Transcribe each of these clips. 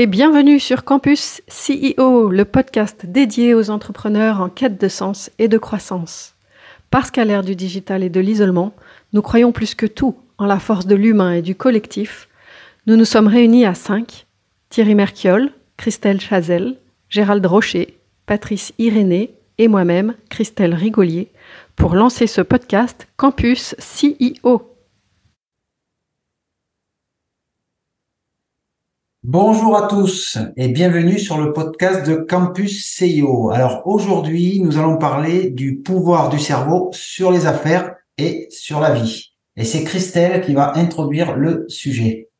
et bienvenue sur Campus CEO, le podcast dédié aux entrepreneurs en quête de sens et de croissance. Parce qu'à l'ère du digital et de l'isolement, nous croyons plus que tout en la force de l'humain et du collectif. Nous nous sommes réunis à cinq Thierry Merchiol, Christelle Chazel, Gérald Rocher, Patrice Irénée et moi-même, Christelle Rigolier, pour lancer ce podcast Campus CEO. Bonjour à tous et bienvenue sur le podcast de Campus CEO. Alors aujourd'hui, nous allons parler du pouvoir du cerveau sur les affaires et sur la vie. Et c'est Christelle qui va introduire le sujet.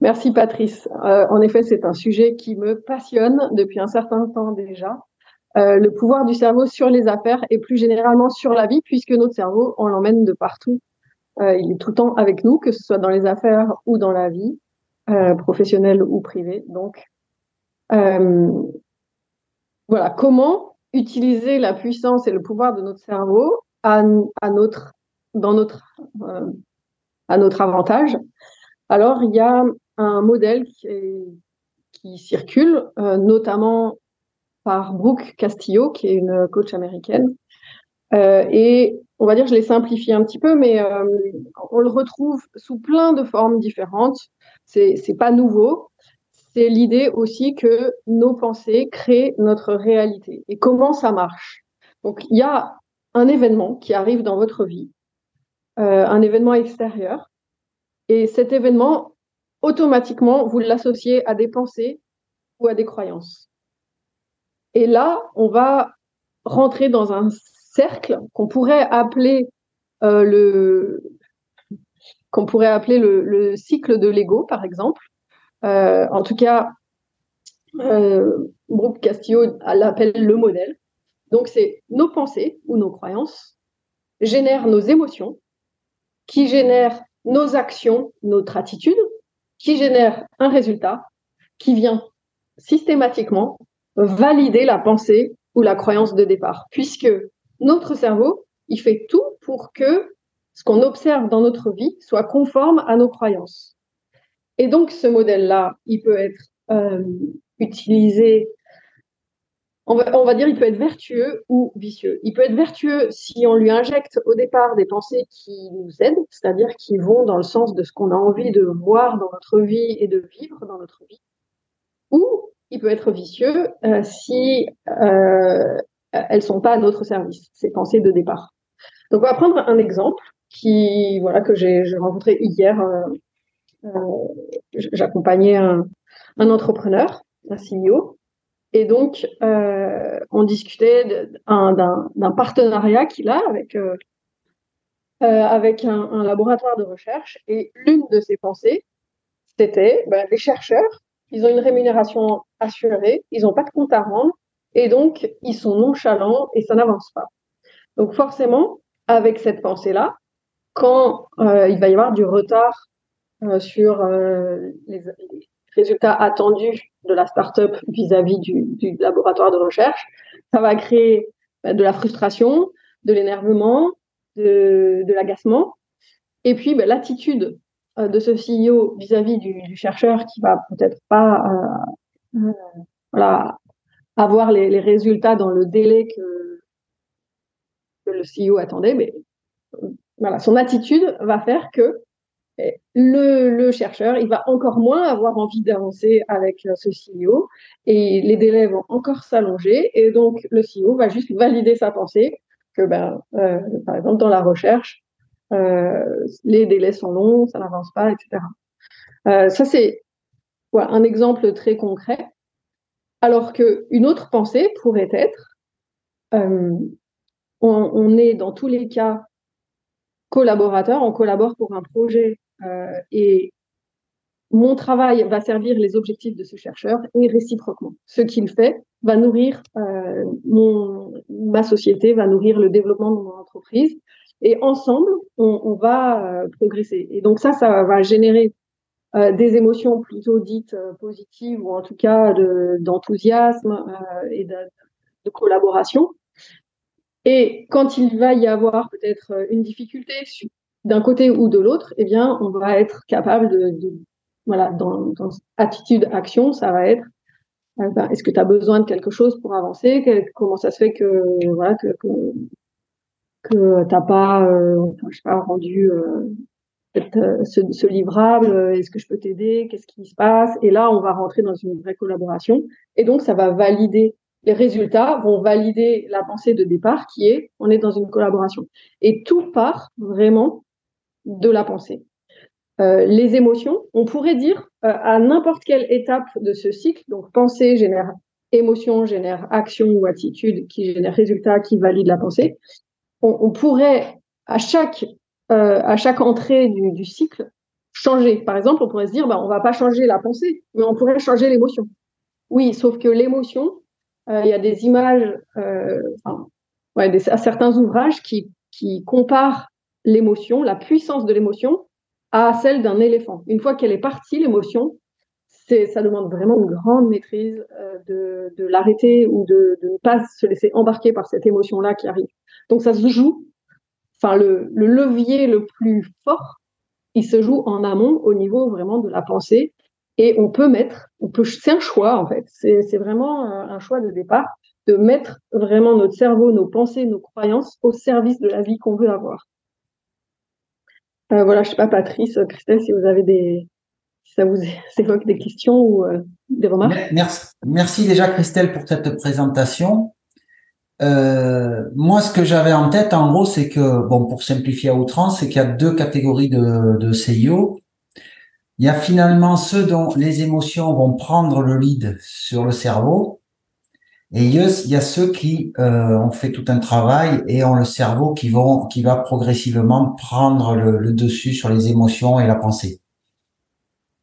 Merci Patrice. Euh, en effet, c'est un sujet qui me passionne depuis un certain temps déjà. Euh, le pouvoir du cerveau sur les affaires et plus généralement sur la vie, puisque notre cerveau, on l'emmène de partout. Euh, il est tout le temps avec nous, que ce soit dans les affaires ou dans la vie. Euh, professionnelle ou privée. Donc, euh, voilà, comment utiliser la puissance et le pouvoir de notre cerveau à, notre, dans notre, euh, à notre avantage? Alors, il y a un modèle qui, qui circule, notamment par Brooke Castillo, qui est une coach américaine. et on va dire, je l'ai simplifié un petit peu, mais on le retrouve sous plein de formes différentes. C'est, pas nouveau. C'est l'idée aussi que nos pensées créent notre réalité. Et comment ça marche? Donc, il y a un événement qui arrive dans votre vie, euh, un événement extérieur, et cet événement, automatiquement, vous l'associez à des pensées ou à des croyances. Et là, on va rentrer dans un cercle qu'on pourrait appeler euh, le, qu'on pourrait appeler le, cycle de l'ego, par exemple. Euh, en tout cas, euh, Brooke Castillo l'appelle le modèle. Donc, c'est nos pensées ou nos croyances génèrent nos émotions, qui génèrent nos actions, notre attitude, qui génèrent un résultat qui vient systématiquement valider la pensée ou la croyance de départ, puisque notre cerveau, il fait tout pour que ce qu'on observe dans notre vie soit conforme à nos croyances. Et donc, ce modèle-là, il peut être euh, utilisé, on va, dire, il peut être vertueux ou vicieux. Il peut être vertueux si on lui injecte au départ des pensées qui nous aident, c'est-à-dire qui vont dans le sens de ce qu'on a envie de voir dans notre vie et de vivre dans notre vie. Ou il peut être vicieux euh, si euh, elles sont pas à notre service, ces pensées de départ. Donc, on va prendre un exemple qui voilà que j'ai rencontré hier. Euh, euh, j'accompagnais un, entrepreneur, un CEO, et donc euh, on discutait d'un partenariat qu'il a avec avec un, un, laboratoire de recherche. Et l'une de ses pensées, c'était ben, les chercheurs, ils ont une rémunération assurée, ils n'ont pas de compte à rendre, et donc ils sont nonchalants et ça n'avance pas. Donc forcément, avec cette pensée-là, quand euh, il va y avoir du retard euh, sur euh, les, résultats attendus de la startup vis-à-vis du, laboratoire de recherche, ça va créer bah, de la frustration, de l'énervement, de, l'agacement. Et puis, bah, l'attitude de ce CEO vis-à-vis du, chercheur qui va peut-être pas avoir les, les, résultats dans le délai que, que le CEO attendait, mais voilà, son attitude va faire que eh, le, chercheur, il va encore moins avoir envie d'avancer avec euh, ce CEO et les délais vont encore s'allonger et donc le CEO va juste valider sa pensée que, ben, euh, par exemple, dans la recherche, euh, les délais sont longs, ça n'avance pas, etc. ça, c'est un exemple très concret. Alors qu'une autre pensée pourrait être, on, est dans tous les cas collaborateur, on collabore pour un projet euh, et mon travail va servir les objectifs de ce chercheur et réciproquement. Ce qu'il fait va nourrir euh, ma société, va nourrir le développement de mon entreprise et ensemble, on, va euh, progresser. Et donc ça, ça va générer des émotions plutôt dites positives ou en tout cas d'enthousiasme et de collaboration. Et quand il va y avoir peut-être une difficulté d'un côté ou de l'autre, eh bien, on va être capable de, voilà, dans, dans attitude action, ça va être euh, ben, est-ce que tu as besoin de quelque chose pour avancer? Comment ça se fait que voilà que euh, pas rendu euh, euh, ce, livrable Est-ce que je peux t'aider? Qu'est-ce qui se passe? Et là, on va rentrer dans une vraie collaboration. Et donc, ça va valider les résultats, vont valider la pensée de départ qui est on est dans une collaboration. Et tout part vraiment de la pensée. Euh, les émotions, on pourrait dire euh, à n'importe quelle étape de ce cycle, donc pensée génère émotion, génère action ou attitude qui génère résultat, qui valide la pensée, on, pourrait à chaque, euh, à chaque entrée du, cycle changer. Par exemple, on pourrait se dire, bah, on va pas changer la pensée, mais on pourrait changer l'émotion. Oui, sauf que l'émotion, il y a des images, ouais, des, certains ouvrages qui, qui comparent l'émotion, la puissance de l'émotion à celle d'un éléphant. Une fois qu'elle est partie, l'émotion, ça demande vraiment une grande maîtrise euh, de, de l'arrêter ou de, de, ne pas se laisser embarquer par cette émotion-là qui arrive. Donc ça se joue, enfin le, le, levier le plus fort, il se joue en amont au niveau vraiment de la pensée et on peut mettre, on peut, c'est un choix en fait, c'est, vraiment un, un choix de départ de mettre vraiment notre cerveau, nos pensées, nos croyances au service de la vie qu'on veut avoir. Euh, voilà, je sais pas, Patrice, Christelle, si vous avez des, si ça vous évoque des questions ou euh, des remarques. Merci, déjà Christelle pour cette présentation. Euh, moi, ce que j'avais en tête, en gros, c'est que, bon, pour simplifier à outrance, c'est qu'il y a deux catégories de, de CIO. Il y a finalement ceux dont les émotions vont prendre le lead sur le cerveau, et il y a, ceux qui euh, ont fait tout un travail et ont le cerveau qui vont, qui va progressivement prendre le, dessus sur les émotions et la pensée.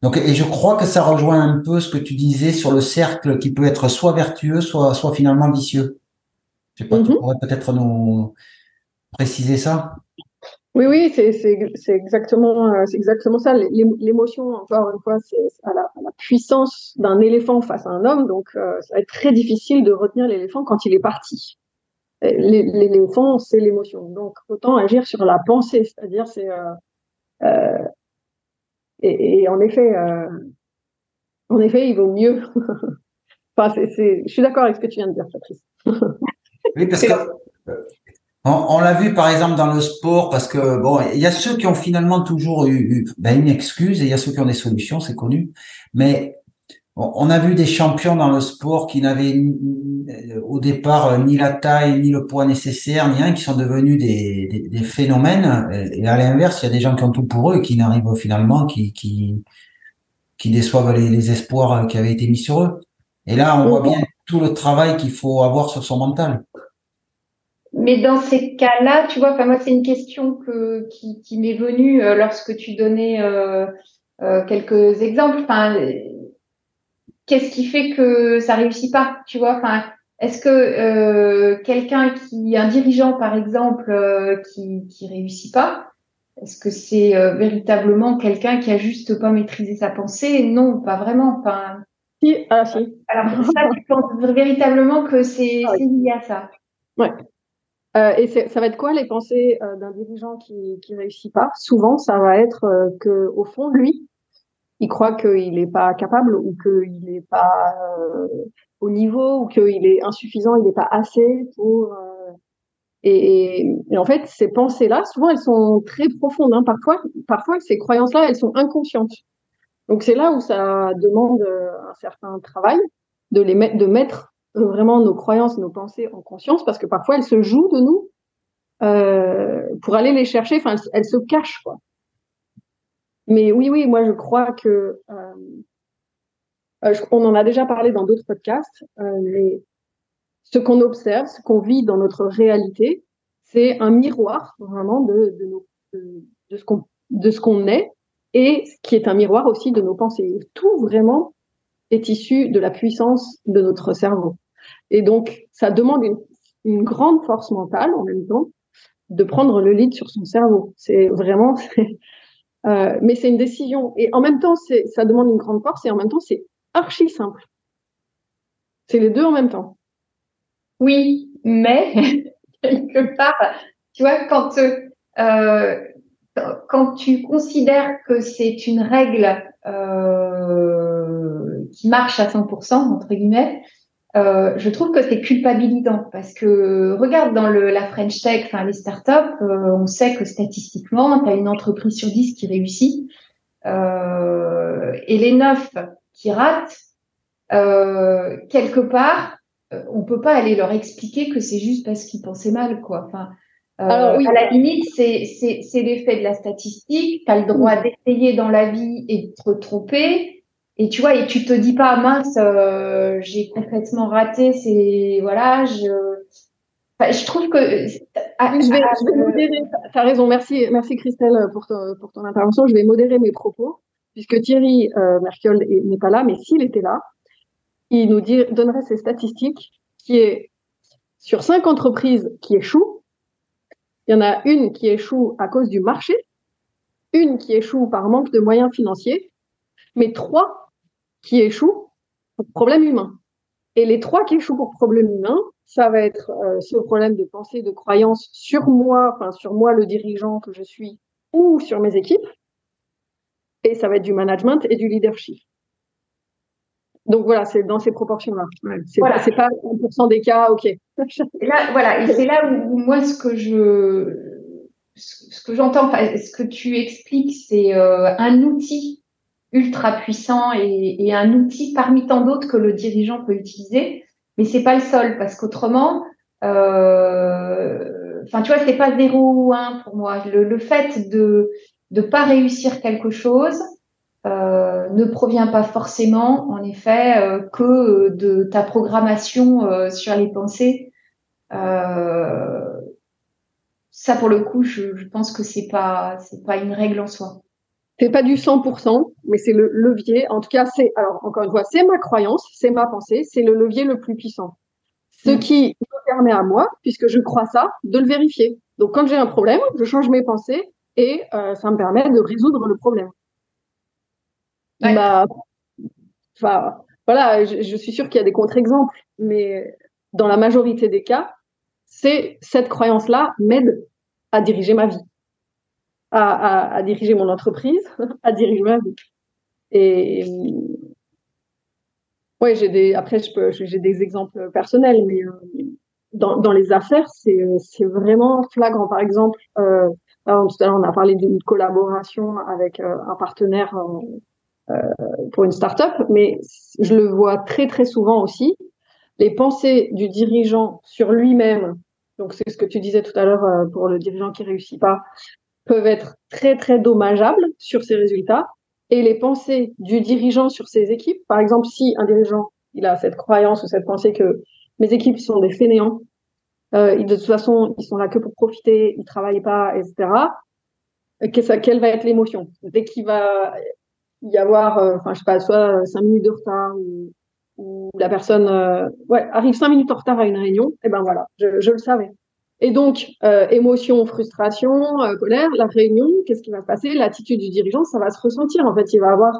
Donc, et je crois que ça rejoint un peu ce que tu disais sur le cercle qui peut être soit vertueux, soit, soit finalement vicieux. Je sais pas, tu mhm. pourrais peut-être nous préciser ça? Oui, oui, c'est exactement, euh, c'est exactement ça. L'émotion, encore une fois, c'est à la, la, puissance d'un éléphant face à un homme, donc euh, ça va être très difficile de retenir l'éléphant quand il est parti. L'éléphant, c'est l'émotion. Donc autant agir sur la pensée, c'est-à-dire c'est euh, euh et, et, en effet, euh, en effet, il vaut mieux. enfin, c'est, je suis d'accord avec ce que tu viens de dire, Patrice. oui, parce que on, l'a vu par exemple dans le sport parce que bon, il y a ceux qui ont finalement toujours eu, ben, une excuse et il y a ceux qui ont des solutions, c'est connu. Mais on a vu des champions dans le sport qui n'avaient au départ ni la taille ni le poids nécessaire ni rien, qui sont devenus des, des, phénomènes. Et à l'inverse, il y a des gens qui ont tout pour eux et qui n'arrivent finalement, qui, qui, qui déçoivent les, les espoirs qui avaient été mis sur eux. Et là, on voit bien tout le travail qu'il faut avoir sur son mental. Mais dans ces cas-là, tu vois, enfin moi c'est une question que, qui, qui m'est venue euh, lorsque tu donnais euh, euh, quelques exemples. Enfin, qu'est-ce qui fait que ça réussit pas, tu vois? Enfin, est-ce que euh, quelqu'un qui, un dirigeant par exemple, euh, qui qui réussit pas, est-ce que c'est véritablement quelqu'un qui a juste pas maîtrisé sa pensée? Non, pas vraiment. Enfin, si, ah si. Alors ça, tu penses véritablement que c'est ah lié à ça? Ouais. Euh, et ça va être quoi les pensées euh, d'un dirigeant qui qui réussit pas? Souvent, ça va être euh, que au fond, lui, il croit qu'il n'est pas capable ou qu'il n'est pas euh, au niveau ou qu'il est insuffisant, il n'est pas assez pour. Et, en fait, ces pensées-là, souvent, elles sont très profondes. Hein. Parfois, parfois, ces croyances-là, elles sont inconscientes. Donc c'est là où ça demande un certain travail de les de mettre vraiment nos croyances, nos pensées en conscience, parce que parfois elles se jouent de nous euh, pour aller les chercher. Enfin, elles, se cachent, quoi. Mais oui, oui, moi je crois que euh, euh on en a déjà parlé dans d'autres podcasts. Euh, mais ce qu'on observe, ce qu'on vit dans notre réalité, c'est un miroir vraiment de, de, de, de ce qu'on de ce qu'on est et qui est un miroir aussi de nos pensées. Tout vraiment est issu de la puissance de notre cerveau. Et donc, ça demande une, grande force mentale en même temps de prendre le lead sur son cerveau. C'est vraiment, euh, mais c'est une décision. Et en même temps, ça demande une grande force et en même temps, c'est archi simple. C'est les deux en même temps. Oui, mais quelque part, tu vois, quand euh, quand tu considères que c'est une règle qui marche à 100% entre guillemets, je trouve que c'est culpabilisant parce que regarde dans le, la French Tech, enfin les startups, on sait que statistiquement, tu as une entreprise sur 10 qui réussit et les neuf qui ratent, quelque part, on peut pas aller leur expliquer que c'est juste parce qu'ils pensaient mal, quoi. Enfin, euh, Alors, oui. À la limite, c'est l'effet de la statistique. Tu as le droit d'essayer dans la vie et de te tromper. Et tu vois, et tu te dis pas, mince, euh, j'ai complètement raté. C'est voilà, je. Enfin, je trouve que. Ah, je vais, je vais modérer. T'as raison. Merci, merci Christelle pour ton, pour ton intervention. Je vais modérer mes propos puisque Thierry euh, n'est pas là, mais s'il était là, il nous dit, donnerait ses statistiques qui est sur cinq entreprises qui échouent, il y en a une qui échoue à cause du marché, une qui échoue par manque de moyens financiers, mais trois qui échouent pour problème humain. Et les trois qui échouent pour problème humain, ça va être euh, ce problème de pensée, de croyance sur moi, enfin sur moi le dirigeant que je suis, ou sur mes équipes. Et ça va être du management et du leadership. Donc voilà, c'est dans ces proportions-là. c'est voilà. pas 1% des cas, ok. là, voilà, c'est là où, moi ce que je, ce que j'entends, ce que tu expliques, c'est euh, un outil ultra puissant et, et, un outil parmi tant d'autres que le dirigeant peut utiliser, mais c'est pas le seul parce qu'autrement, euh, enfin tu vois, c'est pas 0 ou 1 pour moi. Le, le fait de de pas réussir quelque chose, euh, ne provient pas forcément, en effet, euh, que de ta programmation euh, sur les pensées. ça, pour le coup, je, je pense que c'est pas c'est pas une règle en soi. C'est pas du 100%, mais c'est le levier. En tout cas, c'est alors encore une fois, c'est ma croyance, c'est ma pensée, c'est le levier le plus puissant. Ce mm. qui me permet à moi, puisque je crois ça, de le vérifier. Donc, quand j'ai un problème, je change mes pensées et euh, ça me permet de résoudre le problème. Bah, enfin, voilà, je, suis sûre qu'il y a des contre-exemples, mais dans la majorité des cas, c'est cette croyance-là m'aide à diriger ma vie, à, diriger mon entreprise, à diriger ma vie. Et ouais, j'ai des. Après, j'ai des exemples personnels, mais euh, dans, dans les affaires, c'est c'est vraiment flagrant. Par exemple, euh, tout à l'heure, on a parlé d'une collaboration avec euh, un partenaire euh, pour une start-up, mais je le vois très très souvent aussi. Les pensées du dirigeant sur lui-même, donc c'est ce que tu disais tout à l'heure euh, pour le dirigeant qui réussit pas, peuvent être très très dommageables sur ses résultats. Et les pensées du dirigeant sur ses équipes, par exemple, si un dirigeant il a cette croyance ou cette pensée que mes équipes sont des fainéants, euh, de toute façon ils sont là que pour profiter, ils travaillent pas, etc. Quelle va être l'émotion? Dès qu'il va y avoir, euh, enfin, je sais pas, soit euh, cinq minutes de retard ou, la personne euh, ouais, arrive cinq minutes en retard à une réunion, et eh ben voilà, je le savais. Et donc, euh, émotion, frustration, colère, la réunion, qu'est-ce qui va se passer? L'attitude du dirigeant, ça va se ressentir. En fait, il va avoir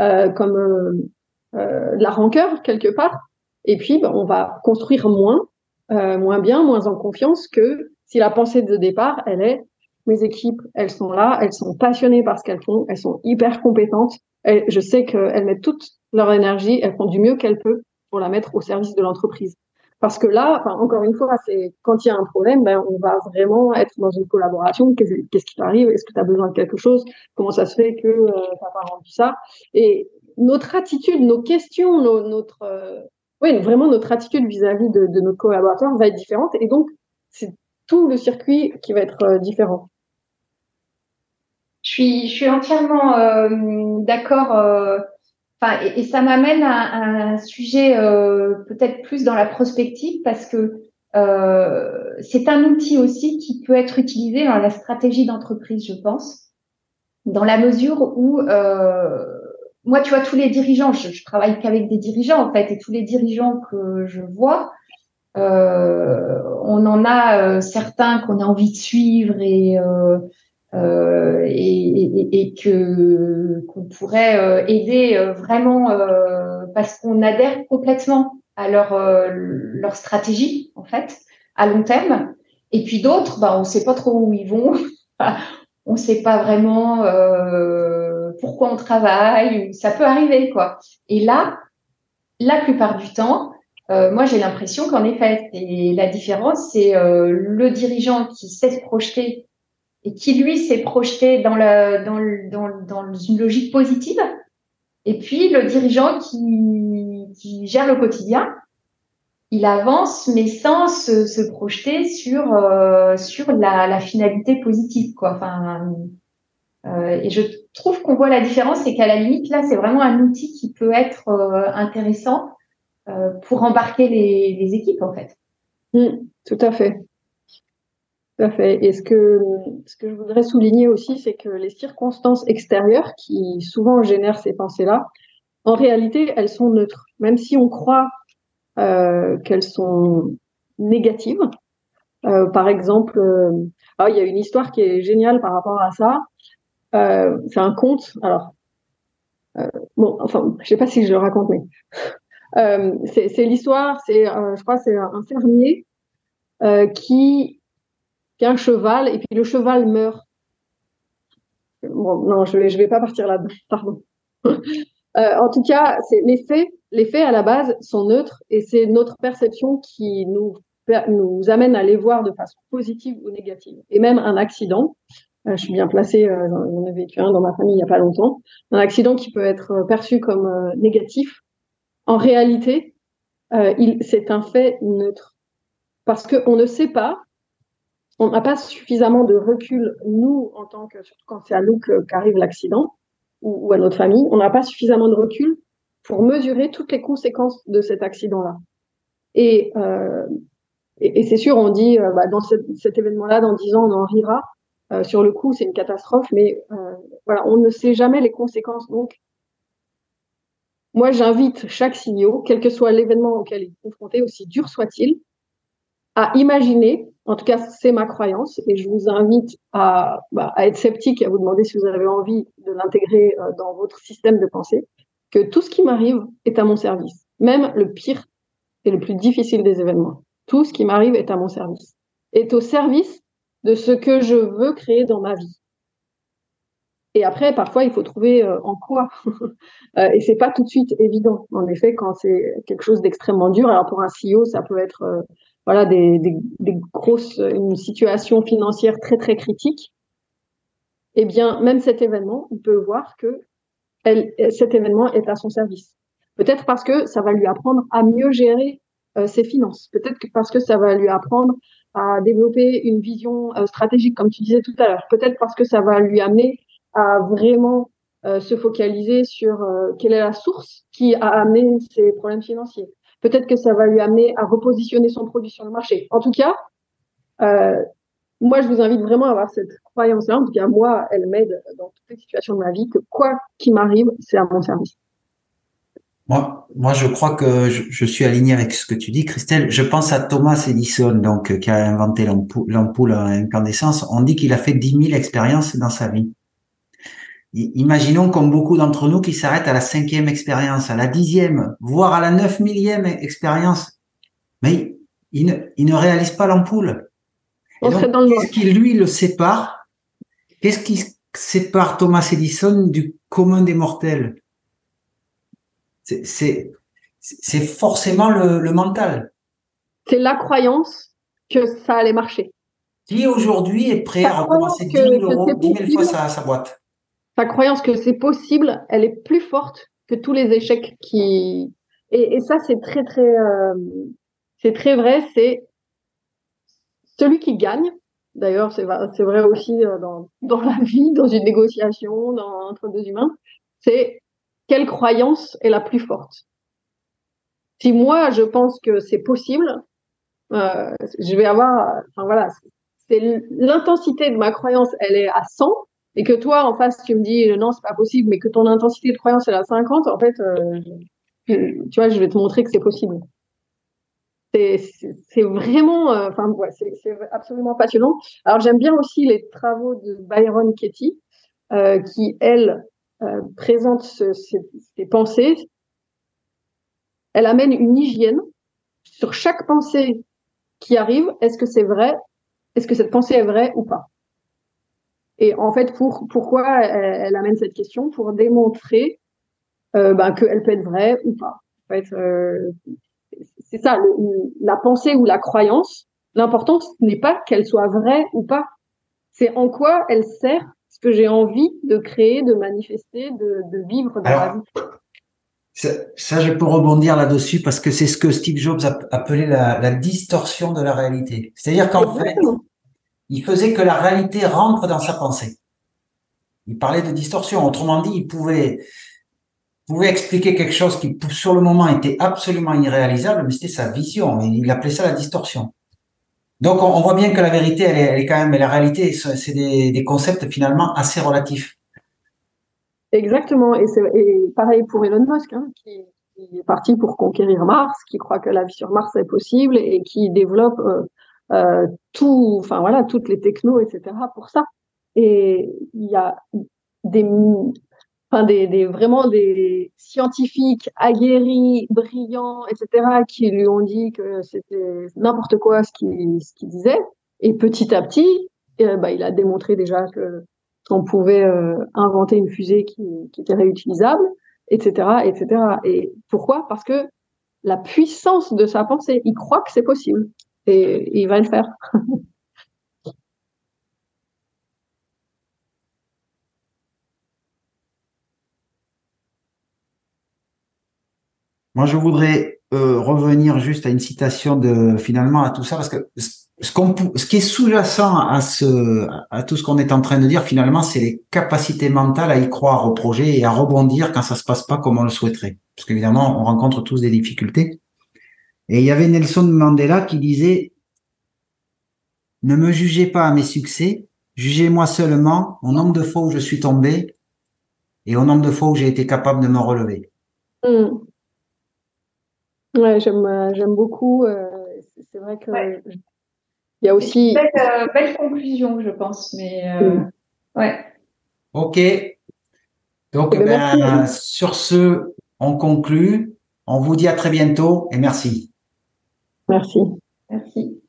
euh, comme euh, de la rancœur quelque part. Et puis, ben, on va construire moins, moins bien, moins en confiance que si la pensée de départ, elle est mes équipes, elles sont là, elles sont passionnées par ce qu'elles font, elles sont hyper compétentes. Je sais qu'elles mettent toute leur énergie, elles font du mieux qu'elles peuvent pour la mettre au service de l'entreprise. Parce que là, encore une fois, c'est quand il y a un problème, ben, on va vraiment être dans une collaboration. Qu'est-ce qui t'arrive? Est-ce que tu as besoin de quelque chose? Comment ça se fait que euh, tu n'as pas rendu ça? Et notre attitude, nos questions, notre, euh, oui, vraiment notre attitude vis-à-vis de, notre collaborateur va être différente. Et donc, c'est tout le circuit qui va être euh, différent. Je suis, je suis entièrement euh, d'accord. Euh, et, ça m'amène à, un sujet euh, peut-être plus dans la prospective parce que c'est un outil aussi qui peut être utilisé dans la stratégie d'entreprise, je pense, dans la mesure où moi, tu vois, tous les dirigeants, je, je travaille qu'avec des dirigeants en fait, et tous les dirigeants que je vois, euh, on en a certains qu'on a envie de suivre et euh, euh, et, et, que qu'on pourrait euh, aider euh, vraiment parce qu'on adhère complètement à leur leur stratégie en fait à long terme. Et puis d'autres, bah, on sait pas trop où ils vont. on sait pas vraiment pourquoi on travaille, ça peut arriver quoi. Et là, la plupart du temps, euh, moi j'ai l'impression qu'en effet, et la différence, c'est euh, le dirigeant qui sait se projeter et qui lui s'est projeté dans, la, dans, dans, dans une logique positive, et puis le dirigeant qui, qui gère le quotidien il avance, mais sans se, se projeter sur euh, sur la, la, finalité positive, quoi. Enfin, euh, et je trouve qu'on voit la différence, c'est qu'à la limite, là, c'est vraiment un outil qui peut être euh, intéressant euh, pour embarquer les, les, équipes, en fait. Mmh, tout à fait. Tout à fait. Et ce que, ce que je voudrais souligner aussi, c'est que les circonstances extérieures qui souvent génèrent ces pensées-là, en réalité, elles sont neutres. Même si on croit euh, qu'elles sont négatives. Euh, par exemple, euh, ah, il y a une histoire qui est géniale par rapport à ça. Euh, c'est un conte. Alors, euh, bon, enfin, je sais pas si je le raconte, mais c'est l'histoire. C'est, je crois, c'est un fermier qui, un cheval et puis le cheval meurt. Bon, non, je vais, je vais pas partir là-dedans. Pardon. en tout cas, c'est les faits à la base sont neutres et c'est notre perception qui nous, nous amène à les voir de façon positive ou négative. Et même un accident, euh, je suis bien placée, euh, j'en ai vécu un dans ma famille il n'y a pas longtemps, un accident qui peut être euh, perçu comme euh, négatif, en réalité, c'est un fait neutre. Parce qu'on ne sait pas, on n'a pas suffisamment de recul, nous, en tant que, surtout quand c'est à nous qu'arrive l'accident, ou, à notre famille, on n'a pas suffisamment de recul pour mesurer toutes les conséquences de cet accident-là. Et, euh, et, c'est sûr, on dit, euh, bah, dans cet événement-là, dans dix ans, on en rira. Euh, sur le coup, c'est une catastrophe, mais euh, voilà, on ne sait jamais les conséquences. Donc, moi, j'invite chaque CEO, quel que soit l'événement auquel il est confronté, aussi dur soit-il, à imaginer, en tout cas c'est ma croyance, et je vous invite à, bah, à être sceptique et à vous demander si vous avez envie de l'intégrer euh, dans votre système de pensée, que tout ce qui m'arrive est à mon service, même le pire et le plus difficile des événements. Tout ce qui m'arrive est à mon service, est au service de ce que je veux créer dans ma vie. Et après, parfois, il faut trouver euh, en quoi. euh, et c'est pas tout de suite évident. En effet, quand c'est quelque chose d'extrêmement dur, alors pour un CEO, ça peut être voilà des, des, des, grosses, une situation financière très très critique. Eh bien, même cet événement, on peut voir que cet événement est à son service. Peut-être parce que ça va lui apprendre à mieux gérer euh, ses finances. Peut-être parce que ça va lui apprendre à développer une vision euh, stratégique, comme tu disais tout à l'heure. Peut-être parce que ça va lui amener à vraiment euh, se focaliser sur quelle est la source qui a amené ses problèmes financiers. Peut-être que ça va lui amener à repositionner son produit sur le marché. En tout cas, moi, je vous invite vraiment à avoir cette croyance-là. En tout cas, moi, elle m'aide dans toutes les situations de ma vie, que quoi qu'il m'arrive, c'est à mon service. Moi, je crois que je, suis aligné avec ce que tu dis, Christelle. Je pense à Thomas Edison, donc qui a inventé l'ampoule à incandescence. On dit qu'il a fait 10 000 expériences dans sa vie. Imaginons comme beaucoup d'entre nous qui s'arrêtent à la cinquième expérience, à la dixième, voire à la neuf millième expérience. Mais il ne, il ne réalise pas l'ampoule. Qu'est-ce qui lui le sépare? Qu'est-ce qui sépare Thomas Edison du commun des mortels? C'est forcément le, le mental. C'est la croyance que ça allait marcher. Qui aujourd'hui est prêt à recommencer 10 000 euros, 10 000 fois sa, sa boîte? Sa croyance que c'est possible, elle est plus forte que tous les échecs qui. Et, et ça, c'est très très, euh, c'est très vrai. C'est celui qui gagne, d'ailleurs c'est vrai aussi euh, dans, dans la vie, dans une négociation, dans, entre deux humains, c'est quelle croyance est la plus forte. Si moi je pense que c'est possible, euh, je vais avoir, enfin voilà, c'est l'intensité de ma croyance, elle est à 100, et que toi en face tu me dis non c'est pas possible, mais que ton intensité de croyance est à 50, en fait, euh, tu vois, je vais te montrer que c'est possible c'est vraiment, euh, enfin, ouais, c'est absolument passionnant. Alors, j'aime bien aussi les travaux de Byron Katie, euh, qui, elle, euh, présente ce, ses, ses, pensées. Elle amène une hygiène sur chaque pensée qui arrive. Est-ce que c'est vrai? Est-ce que cette pensée est vraie ou pas? Et en fait, pour, pourquoi elle, amène cette question? Pour démontrer euh, ben, qu'elle peut être vraie ou pas. En fait, euh, c'est ça, la pensée ou la croyance. L'important, ce n'est pas qu'elle soit vraie ou pas. C'est en quoi elle sert ce que j'ai envie de créer, de manifester, de, de vivre dans la vie. Ça, ça, je peux rebondir là-dessus parce que c'est ce que Steve Jobs a appelé la, la distorsion de la réalité. C'est-à-dire qu'en fait, il faisait que la réalité rentre dans sa pensée. Il parlait de distorsion. Autrement dit, il pouvait, pouvait expliquer quelque chose qui, sur le moment, était absolument irréalisable, mais c'était sa vision. il appelait ça la distorsion. Donc, on, voit bien que la vérité, elle est, quand même, mais la réalité, c'est des, concepts finalement assez relatifs. Exactement. Et, pareil pour Elon Musk, hein, qui, est parti pour conquérir Mars, qui croit que la vie sur Mars est possible et qui développe euh, euh, tout, enfin voilà, toutes les technos, etc. pour ça. Et il y a des, enfin des, des, vraiment des scientifiques aguerris, brillants, etc. qui lui ont dit que c'était n'importe quoi ce qu'il qu'il disait. Et petit à petit, euh, bah, il a démontré déjà que qu'on pouvait euh, inventer une fusée qui, qui, était réutilisable, etc., etc. Et pourquoi? Parce que la puissance de sa pensée, il croit que c'est possible et, il va le faire. Moi, je voudrais euh, revenir juste à une citation de finalement à tout ça parce que ce, qui est sous-jacent à à tout ce qu'on est en train de dire, finalement, c'est les capacités mentales à y croire au projet et à rebondir quand ça se passe pas comme on le souhaiterait. Parce qu'évidemment, on rencontre tous des difficultés. Et il y avait Nelson Mandela qui disait, ne me jugez pas à mes succès, jugez-moi seulement au nombre de fois où je suis tombé et au nombre de fois où j'ai été capable de me relever. Hmm. Ouais, j'aime, j'aime beaucoup. Euh, c'est vrai que il y a aussi. Belle, euh, belle conclusion, je pense. Mais euh, mm. ouais. Ok. Donc, eh ben, ben sur ce, on conclut. On vous dit à très bientôt et merci. Merci. Merci.